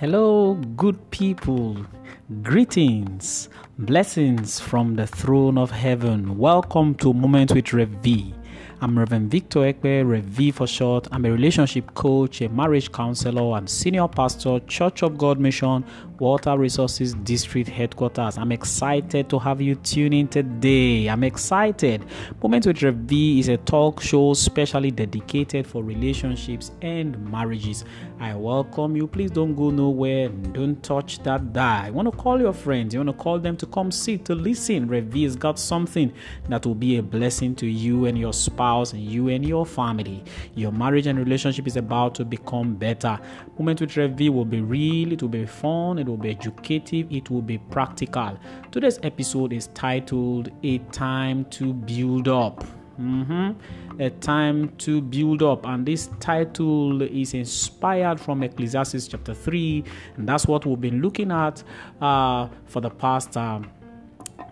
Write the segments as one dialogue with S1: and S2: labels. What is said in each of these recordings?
S1: Hello, good people. Greetings, blessings from the throne of heaven. Welcome to Moment with Rev V. I'm Reverend Victor Ekpe, Rev V for short. I'm a relationship coach, a marriage counselor, and senior pastor, Church of God Mission, Water Resources District Headquarters. I'm excited to have you tune in today. I'm excited. Moment with Rev V is a talk show specially dedicated for relationships and marriages. I welcome you. Please don't go nowhere. Don't touch that dial. You want to call your friends. You want to call them to come sit to listen. Rev V has got something that will be a blessing to you and your spouse and you and your family. Your marriage and relationship is about to become better. Moment with Rev V will be real. It will be fun. It will be educative. It will be practical. Today's episode is titled "A Time to Build Up." Mm-hmm. A time to build up, and this title is inspired from Ecclesiastes chapter 3, and that's what we've been looking at uh, for the past. Uh,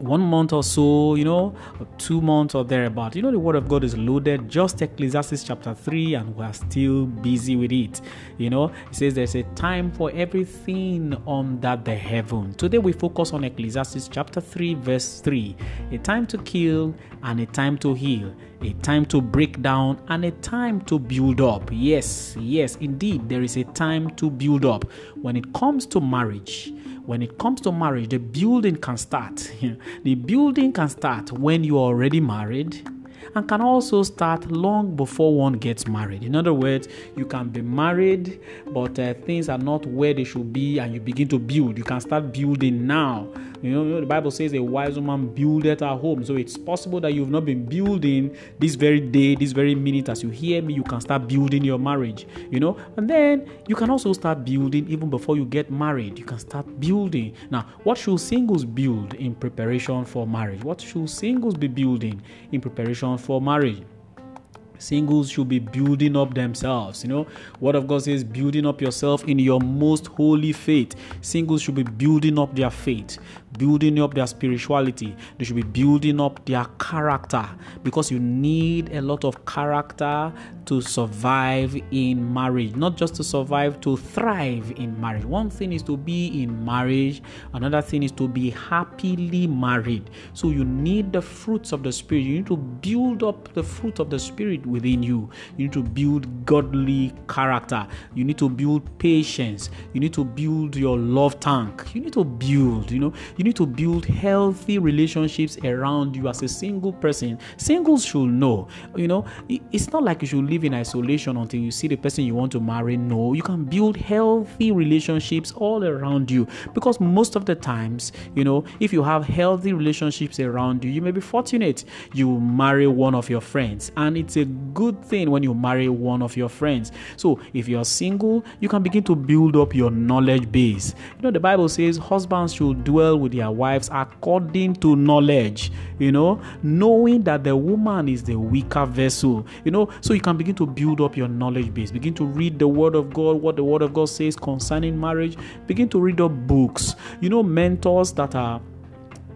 S1: one month or so, you know, two months or thereabout. You know, the word of God is loaded, just Ecclesiastes chapter 3, and we're still busy with it. You know, it says there's a time for everything under the heaven. Today we focus on Ecclesiastes chapter 3, verse 3. A time to kill and a time to heal, a time to break down and a time to build up. Yes, yes, indeed, there is a time to build up. When it comes to marriage, when it comes to marriage, the building can start. the building can start when you are already married and can also start long before one gets married. In other words, you can be married, but uh, things are not where they should be, and you begin to build. You can start building now. You know, you know, the Bible says a wise woman buildeth her home. So it's possible that you've not been building this very day, this very minute. As you hear me, you can start building your marriage. You know, and then you can also start building even before you get married. You can start building. Now, what should singles build in preparation for marriage? What should singles be building in preparation for marriage? Singles should be building up themselves you know. Word of god says building up yourself in your most holy faith. Singles should be building up their faith building up their spirituality. They should be building up their character because you need a lot of character to survive in marriage. Not just to survive to thrive in marriage. One thing is to be in marriage another thing is to be happily married. So you need the fruits of the spirit. You need to build up the fruit of the spirit within you. You need to build godly character. You need to build patience. You need to build your love tank. You need to build, you know, you need to build healthy relationships around you as a single person. Singles should know, you know, it's not like you should live in isolation until you see the person you want to marry. No, you can build healthy relationships all around you because most of the times, you know, if you have healthy relationships around you, you may be fortunate you marry one of your friends and it's a good thing when you marry one of your friends. So, if you're single, you can begin to build up your knowledge base. You know, the Bible says husbands should dwell with their wives according to knowledge, you know, knowing that the woman is the weaker vessel, you know, so you can begin to build up your knowledge base. Begin to read the Word of God, what the Word of God says concerning marriage. Begin to read up books, you know, mentors that are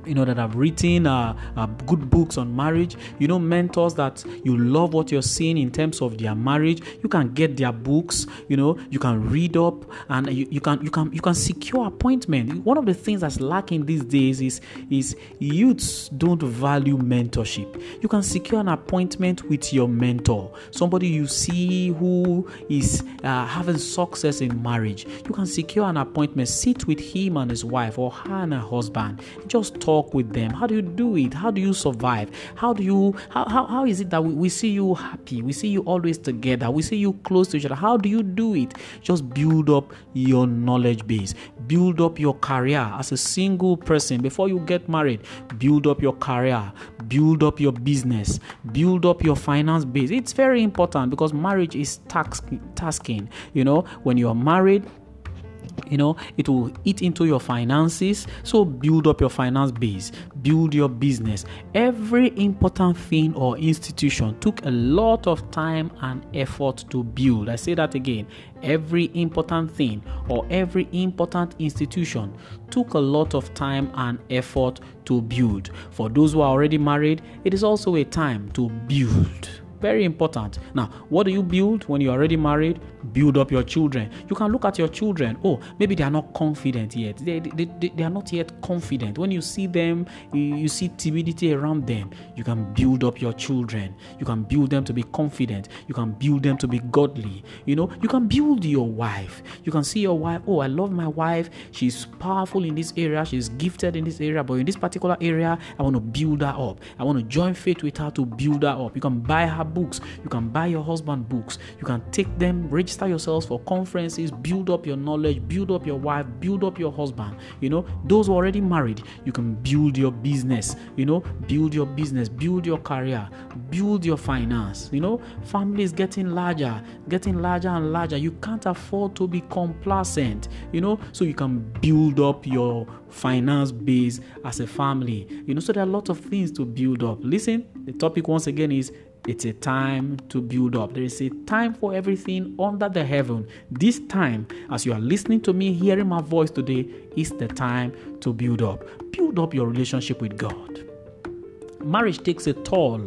S1: you know that have written uh, uh, good books on marriage you know mentors that you love what you're seeing in terms of their marriage you can get their books you know you can read up and you, you can you can you can secure appointment. One of the things that's lacking these days is is youths don't value mentorship. You can secure an appointment with your mentor somebody you see who is uh, having success in marriage. You can secure an appointment sit with him and his wife or her and her husband. Just talk with them? How do you do it? How do you survive? How do you how how, how is it that we, we see you happy? We see you always together. We see you close to each other. How do you do it? Just build up your knowledge base. Build up your career as a single person before you get married. Build up your career. Build up your business. Build up your finance base. It's very important because marriage is task, tasking. You know, when you are married, you know it will eat into your finances. So build up your finance base build your business. Every important thing or institution took a lot of time and effort to build. I say that again. Every important thing or every important institution took a lot of time and effort to build. For those who are already married it is also a time to build Very important. Now, what do you build when you're already married? Build up your children. You can look at your children. Oh, maybe they are not confident yet. They, they, they, they are not yet confident. When you see them, you, you see timidity around them. You can build up your children. You can build them to be confident. You can build them to be godly. You know, you can build your wife. You can see your wife. Oh, I love my wife. She's powerful in this area. She's gifted in this area. But in this particular area, I want to build her up. I want to join faith with her to build her up. You can buy her books. You can buy your husband books. You can take them, register yourselves for conferences, build up your knowledge, build up your wife, build up your husband. You know, those already married, you can build your business. You know, build your business, build your career, build your finance. You know, family is getting larger, getting larger and larger. You can't afford to be complacent. You know, so you can build up your finance base as a family. You know, so there are a lot of things to build up. Listen, the topic once again is it's a time to build up. There is a time for everything under the heaven. This time, as you are listening to me, hearing my voice today, is the time to build up. Build up your relationship with God. Marriage takes a toll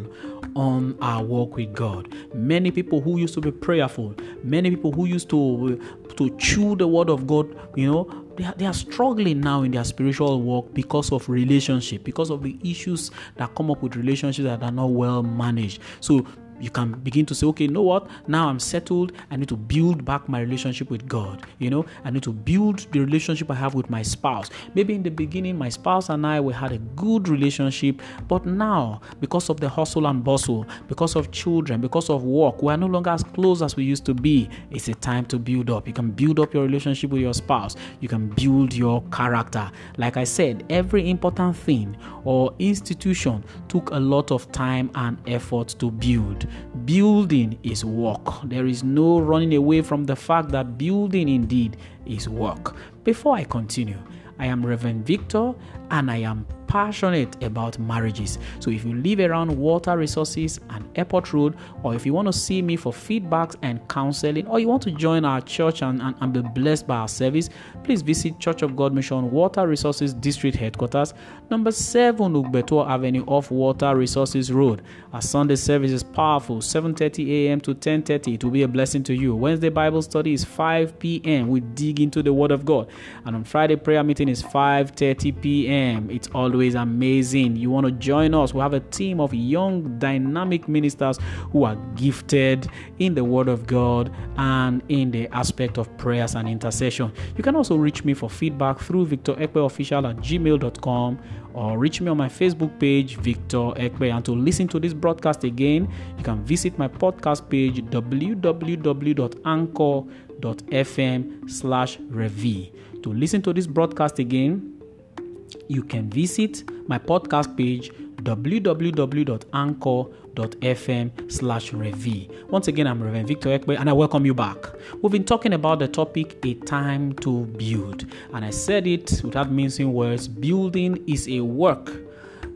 S1: on our walk with God. Many people who used to be prayerful, many people who used to to chew the word of God, you know, they are, they are struggling now in their spiritual walk because of relationship, because of the issues that come up with relationships that are not well managed. So you can begin to say, okay, you know what? Now I'm settled. I need to build back my relationship with God. You know, I need to build the relationship I have with my spouse. Maybe in the beginning, my spouse and I we had a good relationship, but now because of the hustle and bustle, because of children, because of work, we are no longer as close as we used to be. It's a time to build up. You can build up your relationship with your spouse. You can build your character. Like I said, every important thing or institution took a lot of time and effort to build. Building is work. There is no running away from the fact that building indeed is work. Before I continue, I am Reverend Victor and I am passionate about marriages. So if you live around water resources and airport road, or if you want to see me for feedbacks and counseling, or you want to join our church and, and, and be blessed by our service, please visit Church of God Mission Water Resources District Headquarters, number 7 Ugbeto Avenue off Water Resources Road. Our Sunday service is powerful, 7:30 a.m. to 10:30. It will be a blessing to you. Wednesday Bible study is 5 p.m. We dig into the Word of God, and on Friday prayer meeting is 5:30 p.m. It's always amazing. You want to join us? We have a team of young, dynamic ministers who are gifted in the Word of God and in the aspect of prayers and intercession. You can also reach me for feedback through victorekpeofficial at gmail.com or reach me on my Facebook page, Victor Ekpe. And to listen to this broadcast again, you can visit my podcast page, www.anchor.fm slash revvee. To listen to this broadcast again, you can visit my podcast page www.anchor.fm slash revvee. Once again, I'm Reverend Victor Ekpe and I welcome you back. We've been talking about the topic A Time to Build. And I said it without mincing words, building is a work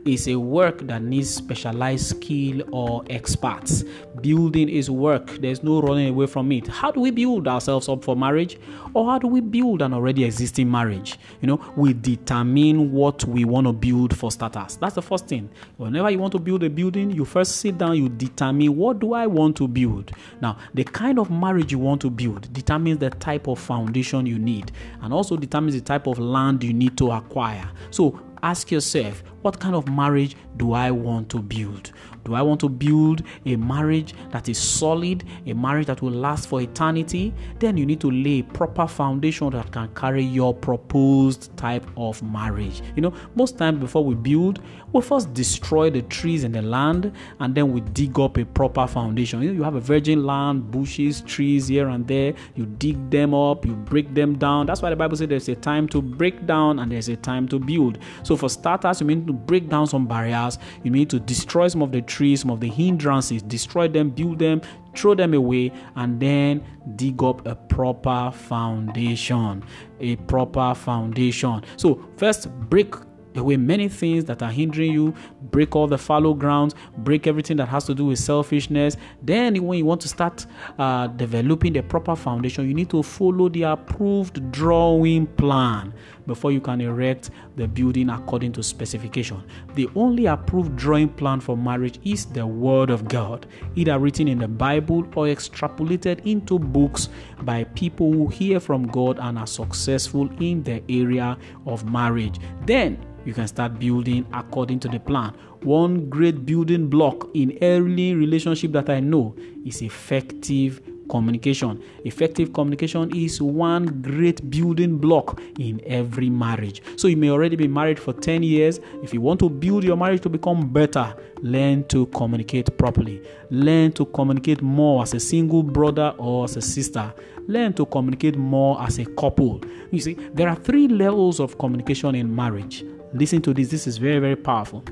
S1: is a work that needs specialized skill or experts. Building is work, there's no running away from it. How do we build ourselves up for marriage? Or how do we build an already existing marriage? You know, we determine what we want to build for starters. That's the first thing. Whenever you want to build a building, you first sit down, you determine what do I want to build. Now, the kind of marriage you want to build determines the type of foundation you need and also determines the type of land you need to acquire. So, ask yourself what kind of marriage do I want to build? Do I want to build a marriage that is solid, a marriage that will last for eternity? Then you need to lay a proper foundation that can carry your proposed type of marriage. You know, most times before we build, we first destroy the trees in the land and then we dig up a proper foundation. You, know, you have a virgin land, bushes, trees here and there, you dig them up, you break them down. That's why the Bible says there's a time to break down and there's a time to build. So, for starters, you need to break down some barriers, you need to destroy some of the trees, some of the hindrances, destroy them, build them, throw them away, and then dig up a proper foundation. A proper foundation. So, first, break away many things that are hindering you, break all the fallow grounds, break everything that has to do with selfishness. Then, when you want to start uh, developing the proper foundation, you need to follow the approved drawing plan before you can erect the building according to specification. The only approved drawing plan for marriage is the Word of God, either written in the Bible or extrapolated into books by people who hear from God and are successful in the area of marriage. Then you can start building according to the plan. One great building block in early relationship that I know is effective communication. Effective communication is one great building block in every marriage. So you may already be married for 10 years. If you want to build your marriage to become better, learn to communicate properly. Learn to communicate more as a single brother or as a sister. Learn to communicate more as a couple. You see, there are three levels of communication in marriage. Listen to this, this is very, very powerful.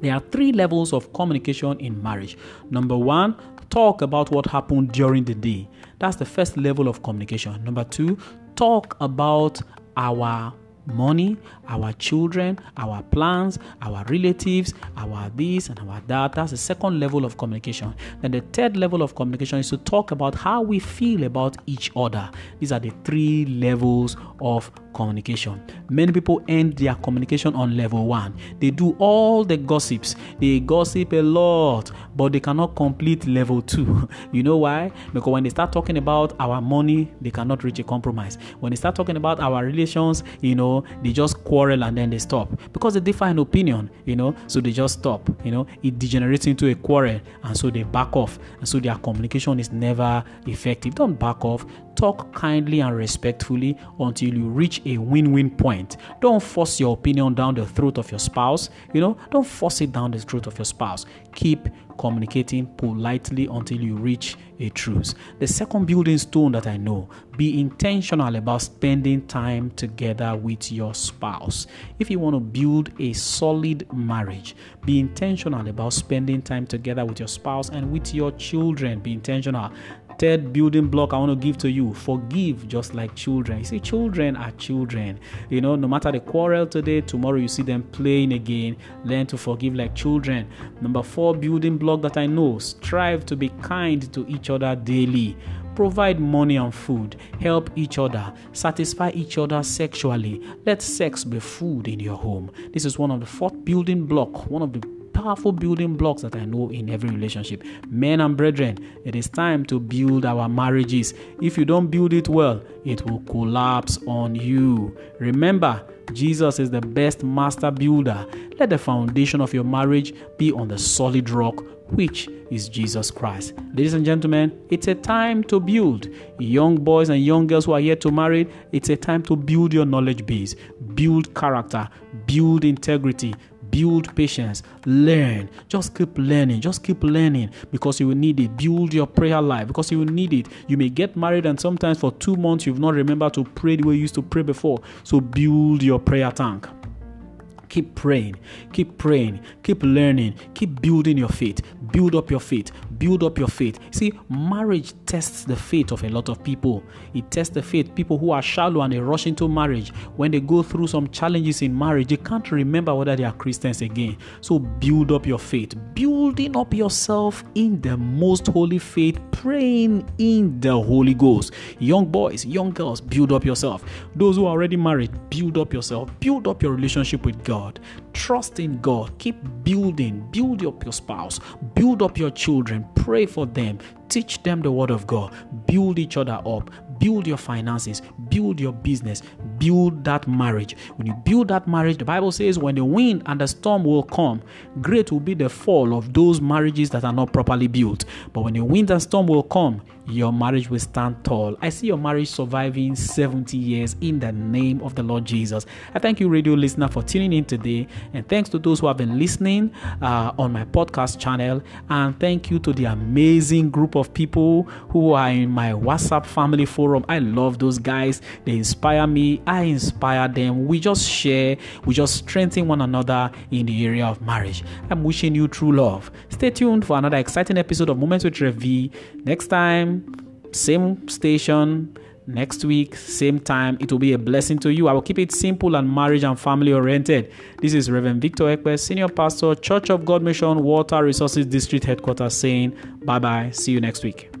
S1: There are three levels of communication in marriage. Number one, talk about what happened during the day. That's the first level of communication. Number two, talk about our money, our children, our plans, our relatives, our this and our that. That's the second level of communication. Then the third level of communication is to talk about how we feel about each other. These are the three levels of communication. Many people end their communication on level one. They do all the gossips, they gossip a lot, but they cannot complete level two. you know why? Because when they start talking about our money, they cannot reach a compromise. When they start talking about our relations, you know, they just quarrel and then they stop because they differ in opinion, you know, so they just stop, you know, it degenerates into a quarrel and so they back off, and so their communication is never effective. Don't back off, talk kindly and respectfully until you reach a win win point. Don't force your opinion down the throat of your spouse. You know, don't force it down the throat of your spouse. Keep communicating politely until you reach a truce. The second building stone that I know be intentional about spending time together with your spouse. If you want to build a solid marriage, be intentional about spending time together with your spouse and with your children. Be intentional third building block I want to give to you forgive just like children. You see, children are children. You know, no matter the quarrel today, tomorrow you see them playing again. Learn to forgive like children. Number four building block that I know strive to be kind to each other daily. Provide money and food. Help each other. Satisfy each other sexually. Let sex be food in your home. This is one of the fourth building block, one of the powerful building blocks that I know in every relationship. Men and brethren, it is time to build our marriages. If you don't build it well, it will collapse on you. Remember, Jesus is the best master builder. Let the foundation of your marriage be on the solid rock, which is Jesus Christ. Ladies and gentlemen, it's a time to build. Young boys and young girls who are yet to marry, it's a time to build your knowledge base, build character, build integrity, build patience, learn. Just keep learning, just keep learning because you will need it. Build your prayer life because you will need it. You may get married and sometimes for two months you've not remembered to pray the way you used to pray before. So build your prayer tank. Keep praying, keep praying, keep learning, keep building your faith. Build up your faith, build up your faith. See, marriage tests the faith of a lot of people. It tests the faith. People who are shallow and they rush into marriage, when they go through some challenges in marriage, they can't remember whether they are Christians again. So build up your faith, building up yourself in the most holy faith, praying in the Holy Ghost. Young boys, young girls, build up yourself. Those who are already married, build up yourself, build up your relationship with God. Trust in God. Keep building. Build up your spouse. Build up your children. Pray for them. Teach them the word of God. Build each other up. Build your finances. Build your business. Build that marriage. When you build that marriage, the Bible says when the wind and the storm will come, great will be the fall of those marriages that are not properly built. But when the wind and storm will come, your marriage will stand tall. I see your marriage surviving 70 years in the name of the Lord Jesus. I thank you, radio listener, for tuning in today. And thanks to those who have been listening uh, on my podcast channel. And thank you to the amazing group of people who are in my WhatsApp family forum. I love those guys. They inspire me. I inspire them. We just share, we just strengthen one another in the area of marriage. I'm wishing you true love. Stay tuned for another exciting episode of Moments with Rev. Next time, same station, Next week, same time, it will be a blessing to you. I will keep it simple and marriage and family oriented. This is Reverend Victor Ekpe, Senior Pastor, Church of God Mission, Water Resources District Headquarters, saying bye bye. See you next week.